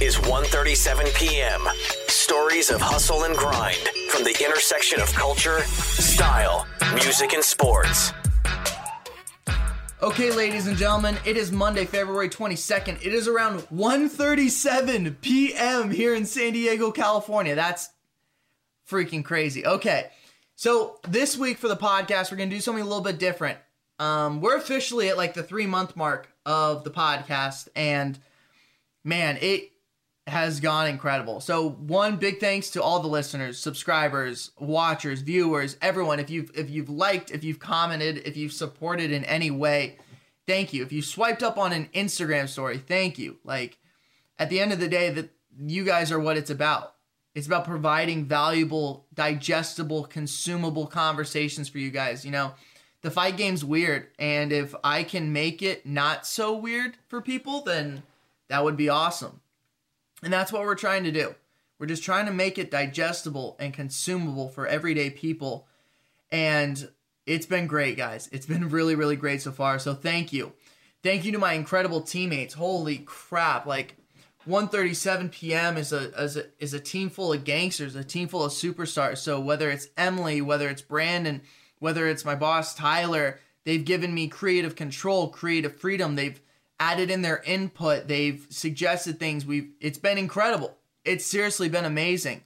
is 1:37 p.m. Stories of hustle and grind from the intersection of culture, style, music, and sports. Okay, ladies and gentlemen, it is Monday, February 22nd. It is around 1:37 p.m. here in San Diego, California. That's freaking crazy. Okay. So, this week for the podcast, we're going to do something a little bit different. Um, we're officially at like the 3 month mark of the podcast and man, it has gone incredible. So one big thanks to all the listeners, subscribers, watchers, viewers, everyone. If you've if you've liked, if you've commented, if you've supported in any way, thank you. If you swiped up on an Instagram story, thank you. Like at the end of the day, that you guys are what it's about. It's about providing valuable, digestible, consumable conversations for you guys. You know, the fight game's weird, and if I can make it not so weird for people, then that would be awesome. And that's what we're trying to do. We're just trying to make it digestible and consumable for everyday people. And it's been great, guys. It's been really, really great so far. So thank you. Thank you to my incredible teammates. Holy crap. Like 1:37 p.m. is a, is a is a team full of gangsters, a team full of superstars. So whether it's Emily, whether it's Brandon, whether it's my boss Tyler, they've given me creative control, creative freedom. They've added in their input. They've suggested things. We've it's been incredible. It's seriously been amazing.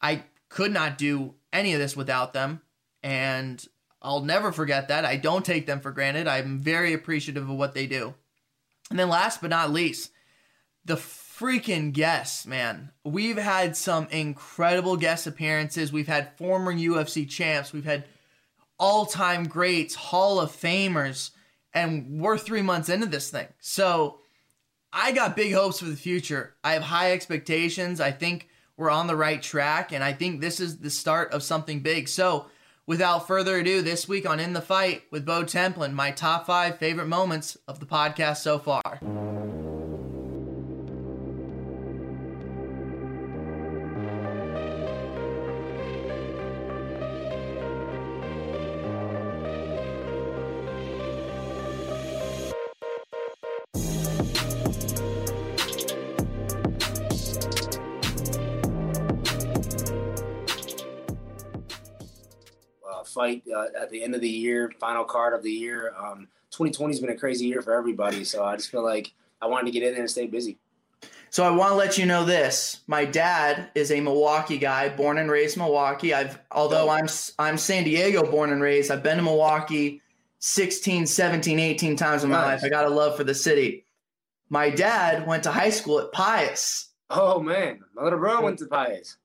I could not do any of this without them, and I'll never forget that. I don't take them for granted. I'm very appreciative of what they do. And then last but not least, the freaking guests, man. We've had some incredible guest appearances. We've had former UFC champs. We've had all-time greats, Hall of Famers and we're three months into this thing. So I got big hopes for the future. I have high expectations. I think we're on the right track, and I think this is the start of something big. So, without further ado, this week on In the Fight with Bo Templin, my top five favorite moments of the podcast so far. Fight uh, at the end of the year, final card of the year. Um, 2020 has been a crazy year for everybody, so I just feel like I wanted to get in there and stay busy. So I want to let you know this. My dad is a Milwaukee guy, born and raised Milwaukee. I've although I'm I'm San Diego born and raised, I've been to Milwaukee 16, 17, 18 times in my nice. life. I got a love for the city. My dad went to high school at Pius. Oh man, my little brother went to Pius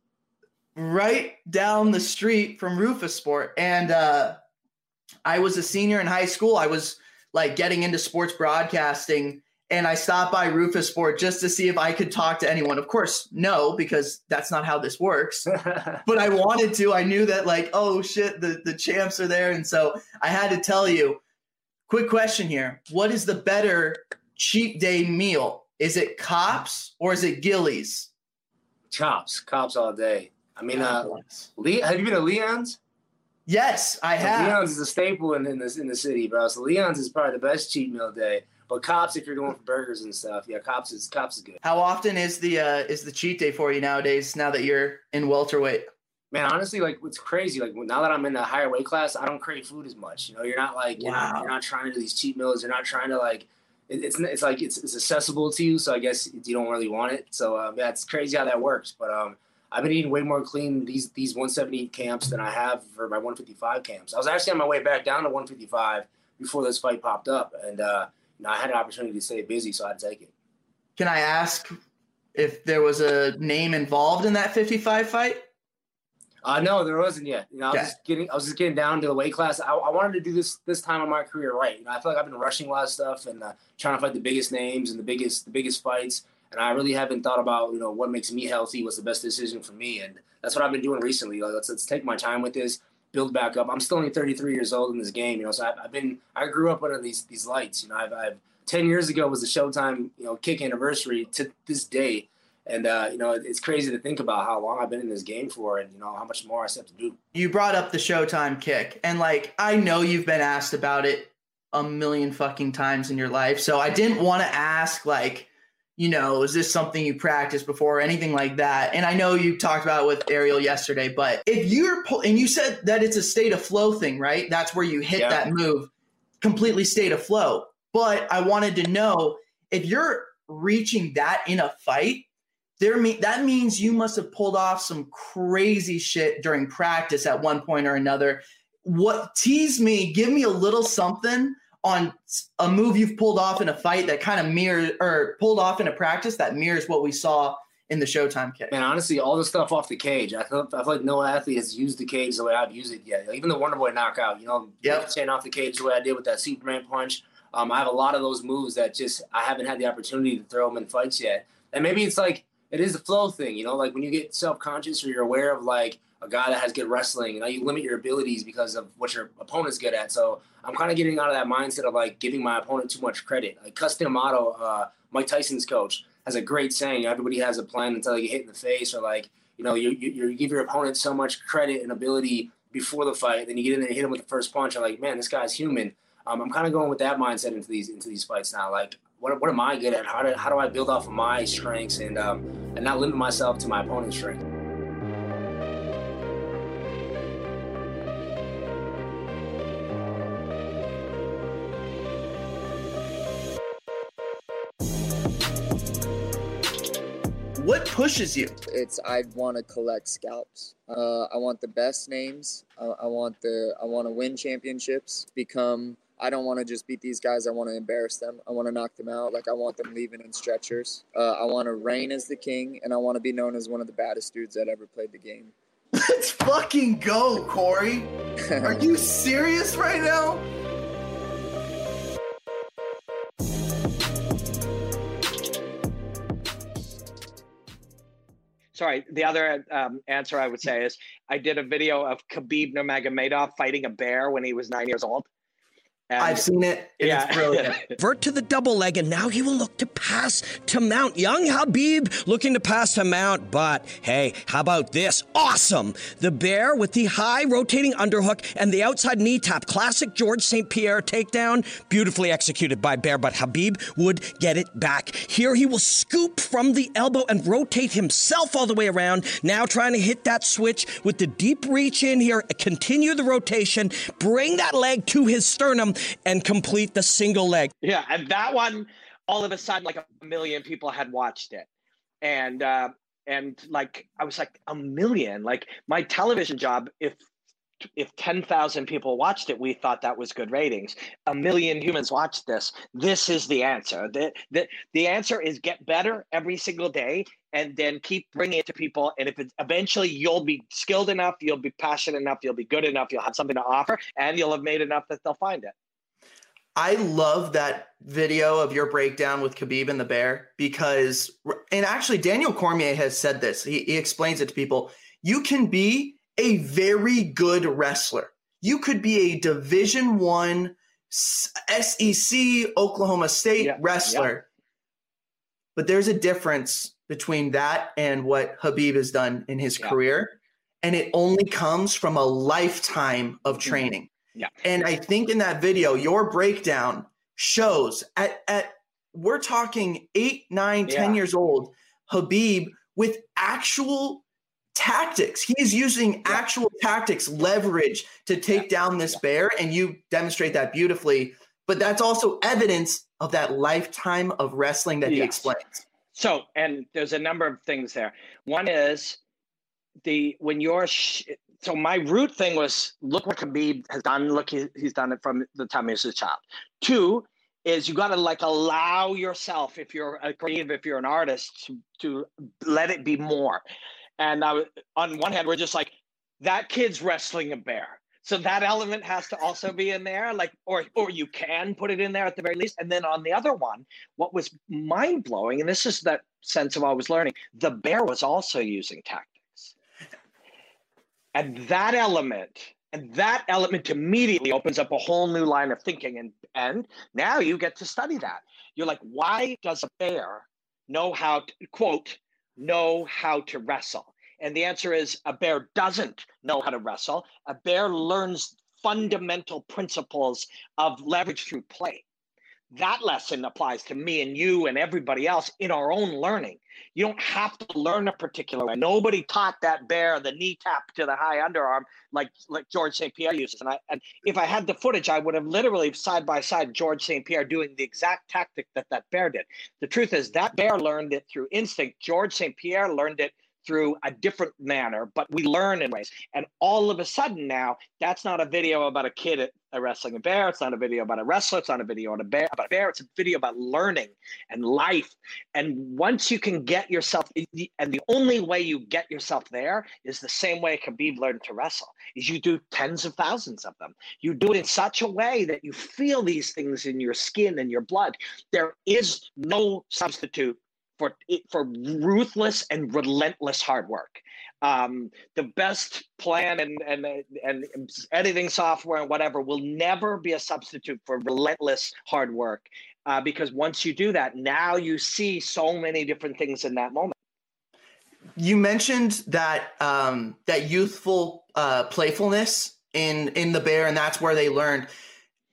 right down the street from Roufusport. And uh, I was a senior in high school. I was like getting into sports broadcasting and I stopped by Roufusport just to see if I could talk to anyone. Of course, no, because that's not how this works. but I wanted to. I knew that like, oh shit, the, the champs are there. And so I had to tell you, quick question here. What is the better cheap day meal? Is it Kopp's or is it Gilles? Chops, Kopp's all day. I mean, uh, Lee, have you been to Leon's? Yes, I have. Leon's is a staple in, in this in the city, bro. So Leon's is probably the best cheat meal day. But Kopp's, if you're going for burgers and stuff, yeah, Kopp's is Kopp's is good. How often is the uh, is the cheat day for you nowadays? Now that you're in welterweight, man, honestly, like it's crazy. Like now that I'm in the higher weight class, I don't crave food as much. You know, you're not like you're, wow. not, you're not trying to do these cheat meals. You're not trying to like it, it's it's like it's, it's accessible to you. So I guess you don't really want it. So um, yeah, it's crazy how that works. But um, I've been eating way more clean these these 170 camps than I have for my 155 camps. I was actually on my way back down to 155 before this fight popped up, and uh, you know, I had an opportunity to stay busy, so I had to take it. Can I ask if there was a name involved in that 55 fight? Uh, no, there wasn't yet. You know, I was just getting, I was just getting down to the weight class. I, I, wanted to do this this time of my career right. You know, I feel like I've been rushing a lot of stuff and uh, trying to fight the biggest names and the biggest the biggest fights and I really haven't thought about you know what makes me healthy, what's the best decision for me, and that's what I've been doing recently. Like, let's let's take my time with this, build back up. I'm still only 33 years old in this game, you know, so I've, I've been I grew up under these these lights. You know, I've, I've 10 years ago was the Showtime you know kick anniversary to this day. And uh, you know it's crazy to think about how long I've been in this game for, and you know how much more I still have to do. You brought up the Showtime kick, and like I know you've been asked about it a million fucking times in your life, so I didn't want to ask like you know, is this something you practiced before or anything like that? And I know you talked about it with Ariel yesterday, but if you're, and you said that it's a state of flow thing, right? That's where you hit yeah. that move, completely state of flow. But I wanted to know if you're reaching that in a fight, there me that means you must have pulled off some crazy shit during practice at one point or another. What tease me, give me a little something on a move you've pulled off in a fight that kind of mirrors or pulled off in a practice that mirrors what we saw in the Showtime kick. Man, honestly, all the stuff off the cage, I feel, I feel like no athlete has used the cage the way I've used it yet. Even the Wonder Boy knockout, you know, yep. staying off the cage the way I did with that Superman punch. Um, I have a lot of those moves that just I haven't had the opportunity to throw them in fights yet. And maybe it's like it is a flow thing, you know, like when you get self conscious or you're aware of like a guy that has good wrestling. You know, you limit your abilities because of what your opponent's good at. So I'm kind of getting out of that mindset of like giving my opponent too much credit. Like Cus D'Amato, uh, Mike Tyson's coach, has a great saying: everybody has a plan until they get hit in the face, or like you know, you, you, you give your opponent so much credit and ability before the fight, then you get in there and hit him with the first punch. I'm like, man, this guy's human. Um, I'm kind of going with that mindset into these into these fights now. Like, what, what am I good at? How do, how do I build off of my strengths and um, and not limit myself to my opponent's strength? What pushes you? It's I want to collect scalps. Uh, I want the best names. I, I want the I want to win championships. Become. I don't want to just beat these guys. I want to embarrass them. I want to knock them out. Like I want them leaving in stretchers. Uh, I want to reign as the king, and I want to be known as one of the baddest dudes that ever played the game. Let's fucking go, Corey. Are you serious right now? sorry, the other um, answer I would say is I did a video of Khabib Nurmagomedov fighting a bear when he was nine years old. And I've seen it. yeah. It's brilliant. Vert to the double leg, and now he will look to pass to Mount. Young Khabib looking to pass to Mount, but hey, how about this? Awesome! The bear with the high rotating underhook and the outside knee tap. Classic George St. Pierre takedown. Beautifully executed by Bear, but Khabib would get it back. Here he will scoop from the elbow and rotate himself all the way around. Now trying to hit that switch with the deep reach in here. Continue the rotation. Bring that leg to his sternum and complete the single leg. Yeah, and that one, all of a sudden, like a million people had watched it, and uh, and like I was like a million. Like my television job, if if 10,000 people watched it, we thought that was good ratings. A million humans watched this. This is the answer. The, the, the answer is get better every single day and then keep bringing it to people. And if it's eventually you'll be skilled enough, you'll be passionate enough, you'll be good enough, you'll have something to offer, and you'll have made enough that they'll find it. I love that video of your breakdown with Khabib and the bear because, and actually, Daniel Cormier has said this. He, he explains it to people. You can be a very good wrestler. You could be a Division One SEC Oklahoma State yeah, wrestler, yeah. but there's a difference between that and what Khabib has done in his yeah. career, and it only comes from a lifetime of mm-hmm. training. Yeah. And I think in that video, your breakdown shows at, at we're talking eight, nine, yeah. ten years old, Khabib with actual tactics. He is using yeah. actual tactics, leverage to take yeah. down this bear, and you demonstrate that beautifully. But that's also evidence of that lifetime of wrestling that yes. he explains. So, and there's a number of things there. One is the when you're sh- so my root thing was look what Khabib has done. Look, he, he's done it from the time he was a child. Two is you got to like allow yourself, if you're a creative, if you're an artist, to, to let it be more. And I, on one hand, we're just like that kid's wrestling a bear. So that element has to also be in there, like, or or you can put it in there at the very least. And then on the other one, what was mind blowing, and this is that sense of I was learning, the bear was also using tactics. And that element, and that element immediately opens up a whole new line of thinking. And, and now you get to study that. You're like, why does a bear know how to, quote, know how to wrestle? And the answer is a bear doesn't know how to wrestle. A bear learns fundamental principles of leverage through play. That lesson applies to me and you and everybody else in our own learning. You don't have to learn a particular way. Nobody taught that bear the knee tap to the high underarm like like George St. Pierre uses. And I and if I had the footage, I would have literally side by side George St. Pierre doing the exact tactic that that bear did. The truth is that bear learned it through instinct. George St. Pierre learned it through a different manner, but we learn in ways. And all of a sudden now, that's not a video about a kid at, wrestling a bear. It's not a video about a wrestler. It's not a video about a bear. About a bear. It's a video about learning and life. And once you can get yourself, and the only way you get yourself there is the same way Khabib learned to wrestle. Is you do tens of thousands of them. You do it in such a way that you feel these things in your skin and your blood. There is no substitute for for ruthless and relentless hard work. Um, the best plan and, and and editing software and whatever will never be a substitute for relentless hard work. Uh, because once you do that, now you see so many different things in that moment. You mentioned that um, that youthful uh, playfulness in in the bear, and that's where they learned.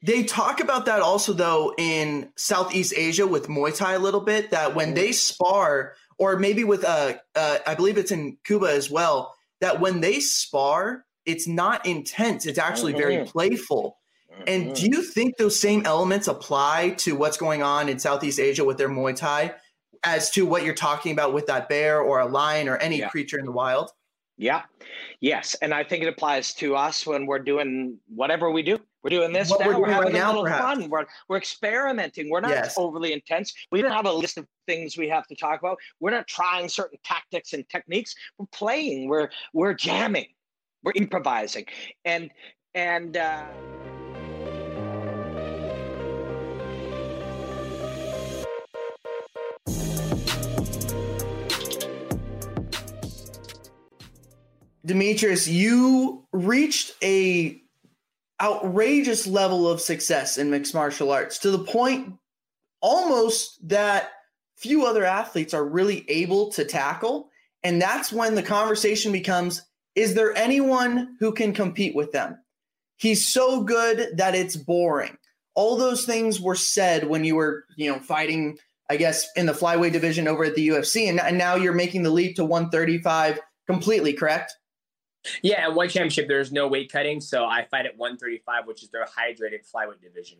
They talk about that also though in Southeast Asia with Muay Thai a little bit that when they spar or maybe with uh, uh I believe it's in Cuba as well that when they spar it's not intense it's actually mm-hmm. very playful. Mm-hmm. And do you think those same elements apply to what's going on in Southeast Asia with their Muay Thai as to what you're talking about with that bear or a lion or any yeah. creature in the wild? Yeah. Yes. And I think it applies to us when we're doing whatever we do. We're doing this what now. We're, we're having right a now, little perhaps. fun. We're, we're experimenting. We're not yes. overly intense. We don't have a list of things we have to talk about. We're not trying certain tactics and techniques. We're playing. We're we're jamming. We're improvising. And and uh Demetrious, you reached a outrageous level of success in mixed martial arts to the point almost that few other athletes are really able to tackle. And that's when the conversation becomes is there anyone who can compete with them? He's so good that it's boring. All those things were said when you were, you know, fighting, I guess, in the flyweight division over at the UFC. And, and now you're making the leap to 135 completely, correct? Yeah, at one championship, there's no weight cutting, so I fight at 135, which is their hydrated flyweight division.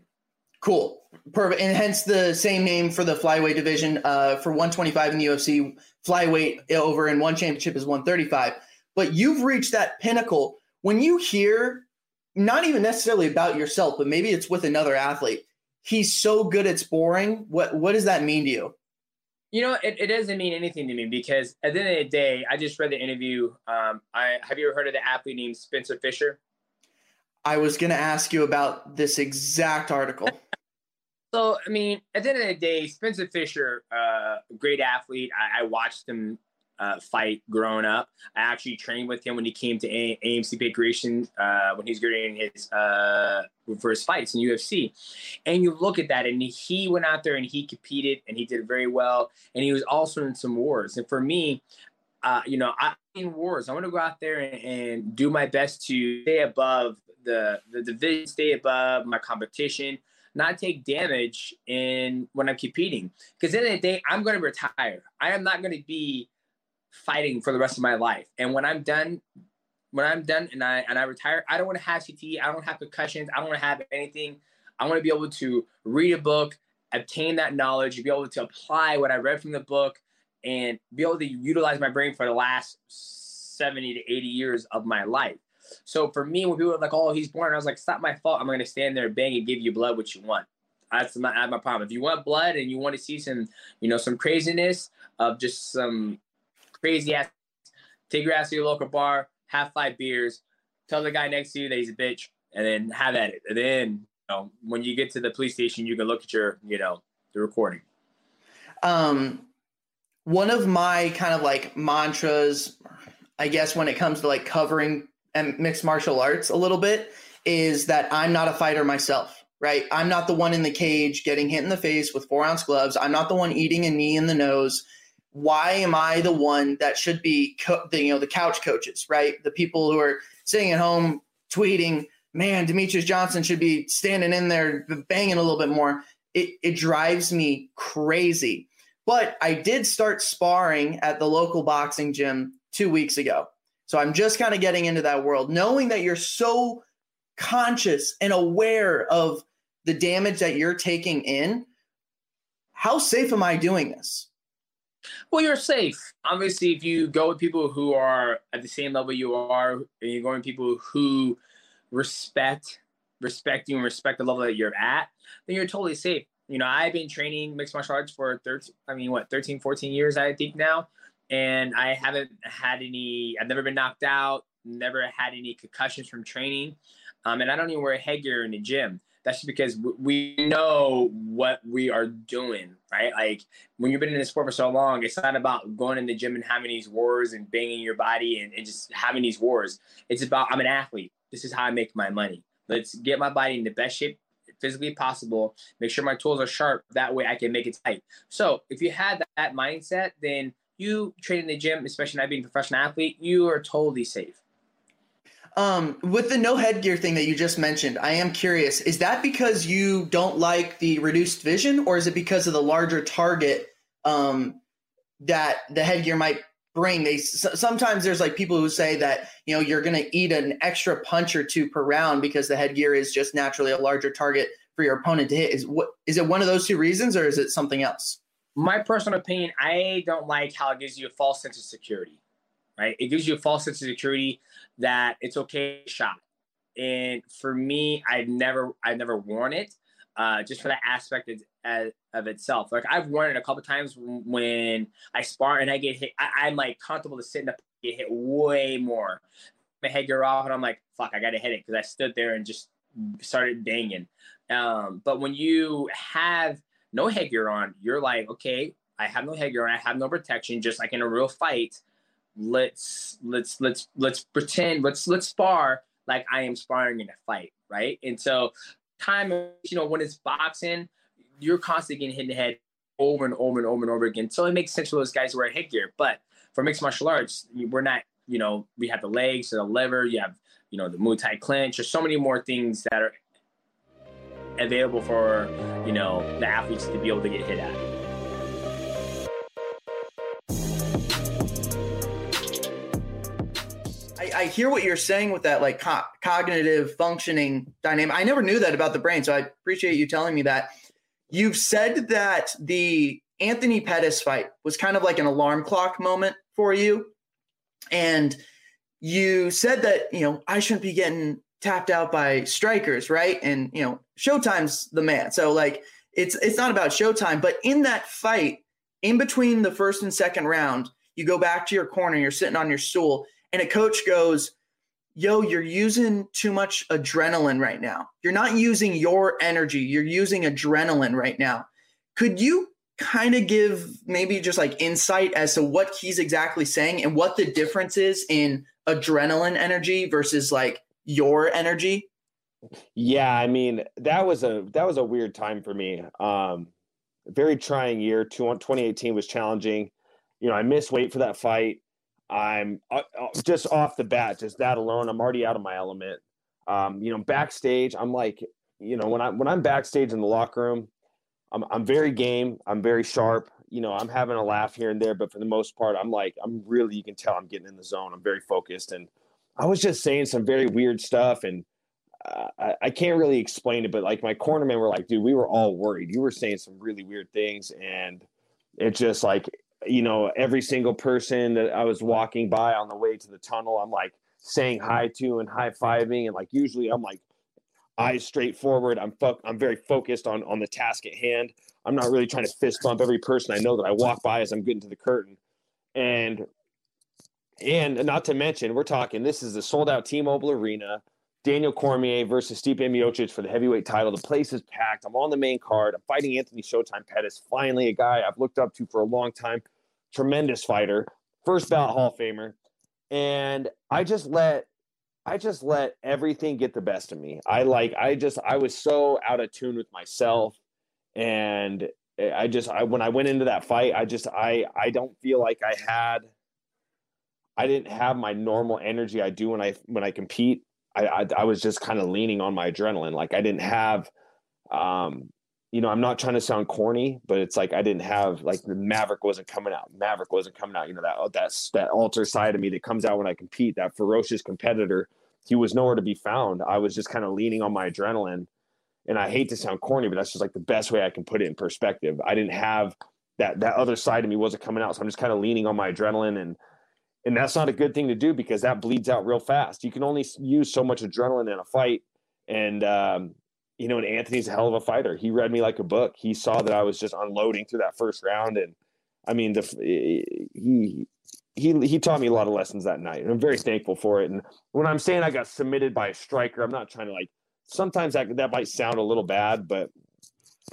Cool, perfect, and hence the same name for the flyweight division. Uh, for 125 in the UFC, flyweight over in one championship is 135. But you've reached that pinnacle when you hear, not even necessarily about yourself, but maybe it's with another athlete. He's so good, it's boring. What what does that mean to you? You know, it, it doesn't mean anything to me because at the end of the day, I just read the interview. Um, I have you ever heard of the athlete named Spencer Fisher? I was going to ask you about this exact article. so, I mean, at the end of the day, Spencer Fisher, uh, great athlete. I, I watched him uh, fight growing up. I actually trained with him when he came to AMC Pankration uh, when he's getting his uh, fights in UFC. And you look at that, and he went out there and he competed and he did very well. And he was also in some wars. And for me, uh, you know, I in wars. I want to go out there and, and, do my best to stay above the the division, stay above my competition not take damage in when I'm competing. Because at the end of the day, I'm going to retire. I am not going to be fighting for the rest of my life. And when I'm done, when I'm done and I and I retire, I don't want to have CTE. I don't have concussions. I don't want to have anything. I want to be able to read a book, obtain that knowledge, be able to apply what I read from the book, and be able to utilize my brain for the last 70 to 80 years of my life. So for me, when people are like, "Oh, he's born," I was like, "It's not my fault. I'm going to stand there, bang, and give you blood what you want." That's that's my problem. If you want blood and you want to see some, you know, some craziness of just some crazy ass. Take your ass to your local bar, have five beers, tell the guy next to you that he's a bitch, and then have at it. And then, you know, when you get to the police station, you can look at your, you know, the recording. Um, one of my kind of like mantras, I guess, when it comes to like covering and mixed martial arts a little bit, is that I'm not a fighter myself. Right, I'm not the one in the cage getting hit in the face with four ounce gloves. I'm not the one eating a knee in the nose why am I the one that should be, co- the, you know, the couch coaches, right? The people who are sitting at home tweeting, man, Demetrious Johnson should be standing in there banging a little bit more. it, it drives me crazy. But I did start sparring at the local boxing gym two weeks ago. So I'm just kind of getting into that world, knowing that you're so conscious and aware of the damage that you're taking in. How safe am I doing this? Well, you're safe. Obviously, if you go with people who are at the same level you are, and you're going with people who respect respect you and respect the level that you're at, then you're totally safe. You know, I've been training mixed martial arts for 13, I mean, what, 13, 14 years, I think now. And I haven't had any, I've never been knocked out, never had any concussions from training. Um, and I don't even wear a headgear in the gym. That's just because we know what we are doing, right? Like when you've been in the sport for so long, it's not about going in the gym and having these wars and banging your body and, and just having these wars. It's about I'm an athlete. This is how I make my money. Let's get my body in the best shape physically possible. Make sure my tools are sharp. That way I can make it tight. So if you had that, mindset, then you train in the gym, especially not being a professional athlete, you are totally safe. Um, with the no headgear thing that you just mentioned, I am curious. Is that because you don't like the reduced vision, or is it because of the larger target um, that the headgear might bring? They sometimes there's like people who say that you know you're going to eat an extra punch or two per round because the headgear is just naturally a larger target for your opponent to hit. Is what is it one of those two reasons, or is it something else? My personal opinion, I don't like how it gives you a false sense of security. Right, it gives you a false sense of security that it's okay to shot. And for me, I've never I've never worn it, uh, just for that aspect of, of itself. Like I've worn it a couple times when I spar and I get hit. I, am like comfortable to sit in the get hit way more. My headgear off and I'm like, fuck, I gotta hit it because I stood there and just started banging. Um, but when you have no headgear on, you're like, okay, I have no headgear I have no protection, just like in a real fight let's let's let's let's pretend let's let's spar like I am sparring in a fight, right? And so time you know when it's boxing, you're constantly getting hit in the head over and over and over and over again. So it makes sense for those guys who wear headgear. But for mixed martial arts, we're not, you know, we have the legs, the lever, you have, you know, the Muay Thai clinch. There's so many more things that are available for, you know, the athletes to be able to get hit at. Hear what you're saying with that like co- cognitive functioning dynamic. I never knew that about the brain, so I appreciate you telling me that. You've said that the Anthony Pettis fight was kind of like an alarm clock moment for you, and you said that you know I shouldn't be getting tapped out by strikers, right? And you know Showtime's the man, so like it's it's not about Showtime, but in that fight, in between the first and second round, you go back to your corner, you're sitting on your stool and a coach goes, Yo, you're using too much adrenaline right now. You're not using your energy, you're using adrenaline right now. Could you kind of give maybe just like insight as to what he's exactly saying and what the difference is in adrenaline energy versus like your energy? Yeah, I mean, that was a that was a weird time for me. Um very trying year. 2018 was challenging. You know, I missed weight for that fight. I'm uh, uh, just off the bat, just that alone, I'm already out of my element. Um, you know, backstage, I'm like, you know, when I when I'm backstage in the locker room, I'm I'm very game, I'm very sharp. You know, I'm having a laugh here and there, but for the most part, I'm like, I'm really, you can tell I'm getting in the zone. I'm very focused, and I was just saying some very weird stuff, and uh, I, I can't really explain it, but like my cornermen were like, dude, we were all worried. You were saying some really weird things, and it just like you know, every single person that I was walking by on the way to the tunnel, I'm like saying hi to and high fiving. And like usually I'm like eyes straight forward. I'm fo- I'm very focused on on the task at hand. I'm not really trying to fist bump every person I know that I walk by as I'm getting to the curtain. And and not to mention, we're talking this is a sold out T-Mobile Arena. Daniel Cormier versus Stipe Miocic for the heavyweight title. The place is packed. I'm on the main card. I'm fighting Anthony Showtime Pettis. Finally, a guy I've looked up to for a long time. Tremendous fighter, first ballot Hall of Famer, and I just let I just let everything get the best of me. I like I just I was so out of tune with myself, and I just I when I went into that fight, I just I I don't feel like I had I didn't have my normal energy I do when I when I compete I, I, I was just kind of leaning on my adrenaline. Like I didn't have, um, you know, I'm not trying to sound corny, but it's like I didn't have like the Maverick wasn't coming out. Maverick wasn't coming out. You know that that's that alter side of me that comes out when I compete. That ferocious competitor. He was nowhere to be found. I was just kind of leaning on my adrenaline, and I hate to sound corny, but that's just like the best way I can put it in perspective. I didn't have that that other side of me wasn't coming out, so I'm just kind of leaning on my adrenaline and. And that's not a good thing to do because that bleeds out real fast. You can only use so much adrenaline in a fight, and um, you know, and Anthony's a hell of a fighter. He read me like a book. He saw that I was just unloading through that first round, and I mean, the he he he taught me a lot of lessons that night, and I'm very thankful for it. And when I'm saying I got submitted by a striker, I'm not trying to like. Sometimes that that might sound a little bad, but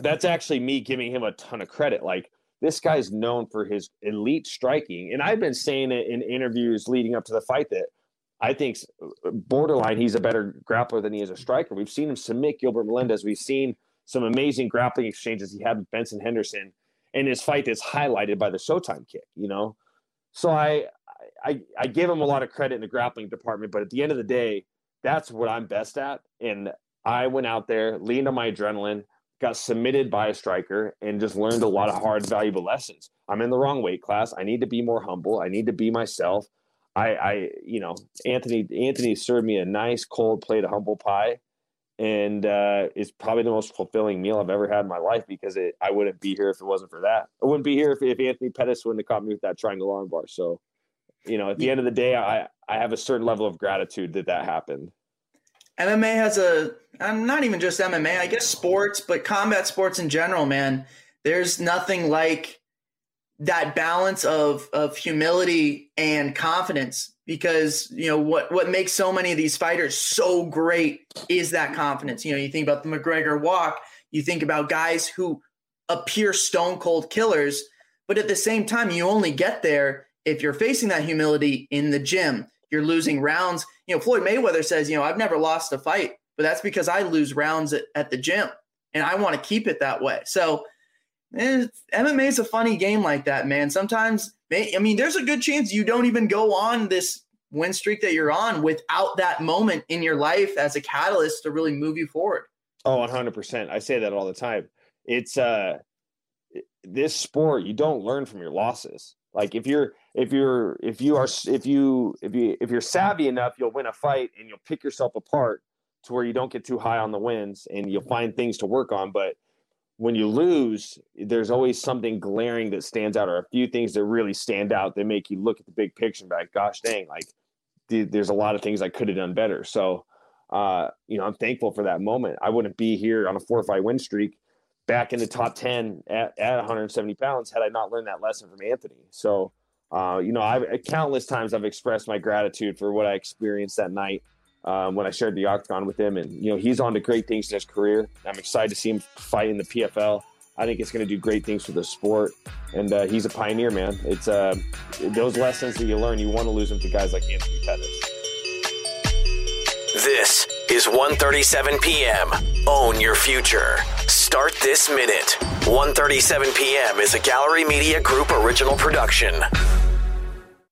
that's actually me giving him a ton of credit. Like this guy's known for his elite striking, and I've been saying it in interviews leading up to the fight that I think uh, borderline he's a better grappler than he is a striker. We've seen him submit Gilbert Melendez. We've seen some amazing grappling exchanges he had with Benson Henderson in his fight that's highlighted by the Showtime kick. You know, so I I I give him a lot of credit in the grappling department, but at the end of the day, that's what I'm best at. And I went out there, leaned on my adrenaline, got submitted by a striker, and just learned a lot of hard, valuable lessons. I'm in the wrong weight class. I need to be more humble. I need to be myself. I, I, you know, Anthony, Anthony served me a nice cold plate of humble pie, and uh, it's probably the most fulfilling meal I've ever had in my life because it, I wouldn't be here if it wasn't for that. I wouldn't be here if, if Anthony Pettis wouldn't have caught me with that triangle armbar. So, you know, at the end of the day, I, I have a certain level of gratitude that that happened. MMA has a, I'm not even just MMA, I guess sports, but combat sports in general, man. There's nothing like that balance of of humility and confidence because you know what what makes so many of these fighters so great is that confidence. You know, you think about the McGregor walk, you think about guys who appear stone cold killers, but at the same time, you only get there if you're facing that humility in the gym. You're losing rounds. You know, Floyd Mayweather says, you know, I've never lost a fight, but that's because I lose rounds at, at the gym and I want to keep it that way. So MMA is a funny game like that, man. Sometimes, I mean, there's a good chance you don't even go on this win streak that you're on without that moment in your life as a catalyst to really move you forward. Oh, 100%. I say that all the time. It's uh this sport you don't learn from your losses. Like if you're if you're if you are if you if you if you're savvy enough, you'll win a fight and you'll pick yourself apart to where you don't get too high on the wins and you'll find things to work on, but when you lose, there's always something glaring that stands out, or a few things that really stand out that make you look at the big picture and be like, "Gosh, dang! Like, there's a lot of things I could have done better." So, uh, you know, I'm thankful for that moment. I wouldn't be here on a four or five win streak, back in the top ten at, at 170 pounds, had I not learned that lesson from Anthony. So, uh, you know, I've countless times I've expressed my gratitude for what I experienced that night um, when I shared the octagon with him. And, you know, he's on to great things in his career. I'm excited to see him fight in the PFL. I think it's going to do great things for the sport. And uh, he's a pioneer, man. It's uh, those lessons that you learn, you want to lose them to guys like Anthony Pettis. This is 1:37 p.m. Own your future. Start this minute. 1:37 p.m. is a Gallery Media Group original production.